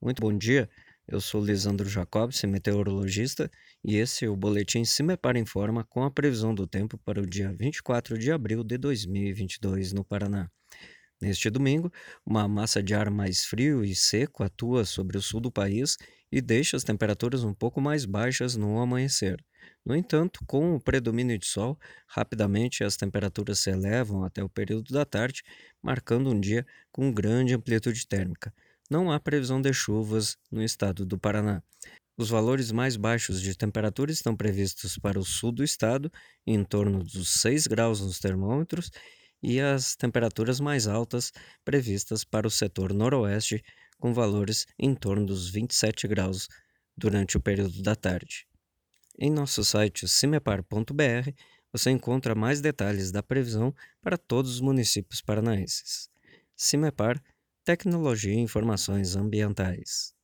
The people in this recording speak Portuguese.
Muito bom dia, eu sou Lisandro Jacobs, meteorologista, e esse é o boletim Se Me Para Informa com a previsão do tempo para o dia 24 de abril de 2022 no Paraná. Neste domingo, uma massa de ar mais frio e seco atua sobre o sul do país e deixa as temperaturas um pouco mais baixas no amanhecer. No entanto, com o predomínio de sol, rapidamente as temperaturas se elevam até o período da tarde, marcando um dia com grande amplitude térmica. Não há previsão de chuvas no estado do Paraná. Os valores mais baixos de temperatura estão previstos para o sul do estado, em torno dos 6 graus nos termômetros, e as temperaturas mais altas previstas para o setor noroeste, com valores em torno dos 27 graus durante o período da tarde. Em nosso site cimepar.br você encontra mais detalhes da previsão para todos os municípios paranaenses. Cimepar Tecnologia e Informações Ambientais.